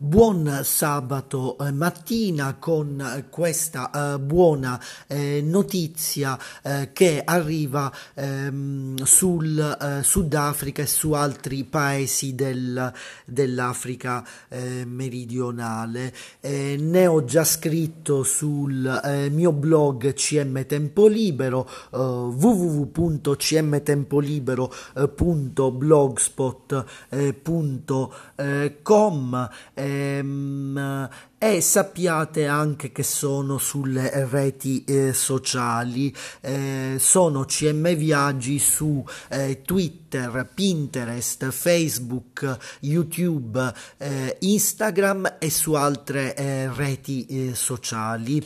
Buon sabato eh, mattina con eh, questa eh, buona eh, notizia eh, che arriva ehm, sul eh, Sudafrica e su altri paesi del, dell'Africa meridionale. ne ho già scritto sul mio blog CM Tempo Libero www.cmtempolibero.blogspot.com ehm, e sappiate anche che sono sulle reti eh, sociali, eh, sono CM Viaggi su eh, Twitter, Pinterest, Facebook, YouTube, eh, Instagram e su altre eh, reti eh, sociali.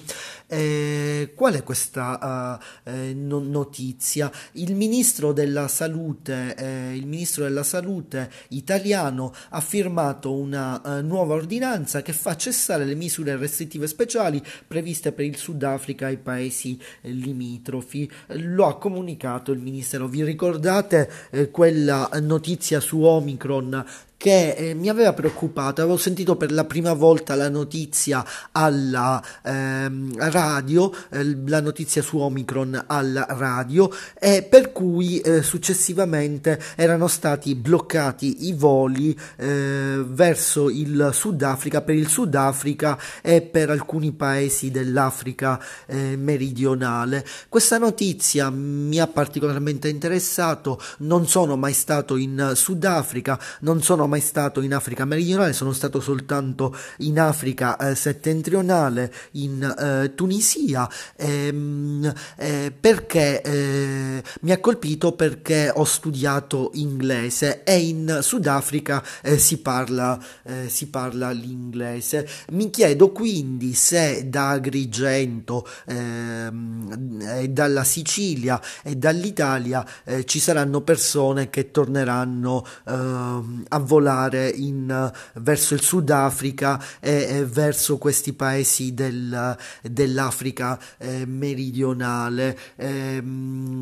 qual è questa no- notizia? Il ministro della salute, il ministro della salute italiano ha firmato una nuova ordinanza che fa cessare le misure restrittive speciali previste per il Sudafrica e i paesi limitrofi. Lo ha comunicato il Ministero. Vi ricordate eh, quella notizia su Omicron che eh, mi aveva preoccupato, avevo sentito per la prima volta la notizia alla ehm, radio, eh, la notizia su Omicron alla radio e per cui eh, successivamente erano stati bloccati i voli eh, verso il Sudafrica, per il Sudafrica e per alcuni paesi dell'Africa eh, meridionale. Questa notizia mi ha particolarmente interessato, non sono mai stato in Sudafrica, non sono mai stato in Africa meridionale, sono stato soltanto in Africa eh, settentrionale, in eh, Tunisia, ehm, eh, perché eh, mi ha colpito perché ho studiato inglese e in Sudafrica eh, si parla, eh, si parla l'inglese. Mi chiedo quindi se da Agrigento, ehm, dalla Sicilia e dall'Italia ci saranno persone che torneranno ehm, a volare volare in, verso il Sudafrica e, e verso questi paesi del, dell'Africa eh, meridionale. Eh,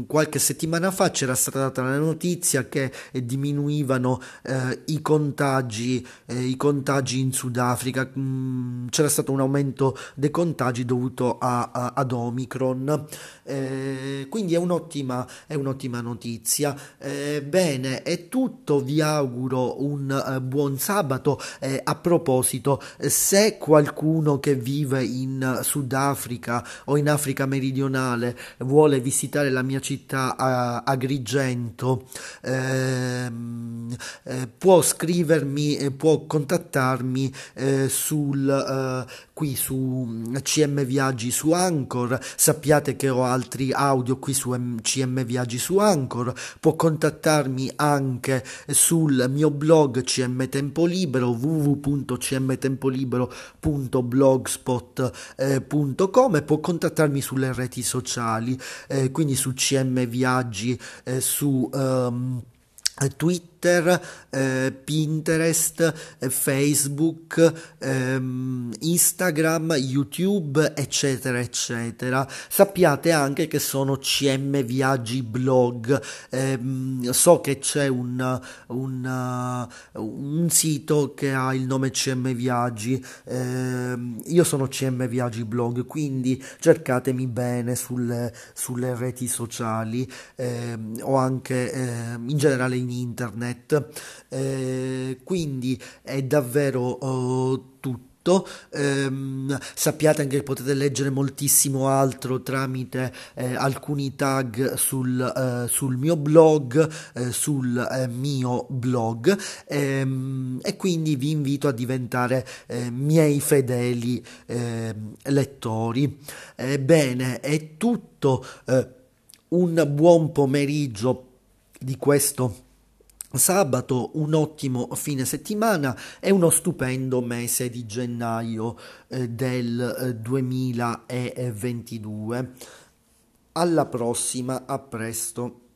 qualche settimana fa c'era stata data la notizia che eh, diminuivano i contagi, eh, i contagi in Sudafrica, mm, c'era stato un aumento dei contagi dovuto a, a, ad Omicron. Eh, quindi è un'ottima, è un'ottima notizia. Eh, bene, è tutto, vi auguro un uh, buon sabato. Eh, a proposito, se qualcuno che vive in Sudafrica o in Africa meridionale vuole visitare la mia città a Agrigento, ehm, eh, può scrivermi, può contattarmi eh, sul qui su CM Viaggi su Anchor. Sappiate che ho altri audio qui su CM Viaggi su Anchor. Può contattarmi anche sul mio blog CM Tempo Libero www.cmtempolibero.blogspot.com e può contattarmi sulle reti sociali, eh, quindi su CM Viaggi, eh, su um, Twitter Twitter, eh, Pinterest, eh, Facebook, ehm, Instagram, YouTube, eccetera, eccetera. Sappiate anche che sono CM Viaggi Blog. Ehm, so che c'è un, un, un, sito che ha il nome CM Viaggi. Ehm, io sono CM Viaggi Blog, quindi cercatemi bene sulle, sulle reti sociali ehm, o anche ehm, in generale in internet internet, eh, quindi è davvero oh, tutto. Eh, sappiate anche che potete leggere moltissimo altro tramite eh, alcuni tag sul, eh, sul mio blog, eh, sul eh, mio blog ehm, e quindi vi invito a diventare eh, miei fedeli ehm, lettori. bene, è tutto. un buon pomeriggio di questo Sabato un ottimo fine settimana e uno stupendo mese di gennaio eh, del 2022. Eh, Alla prossima, a presto.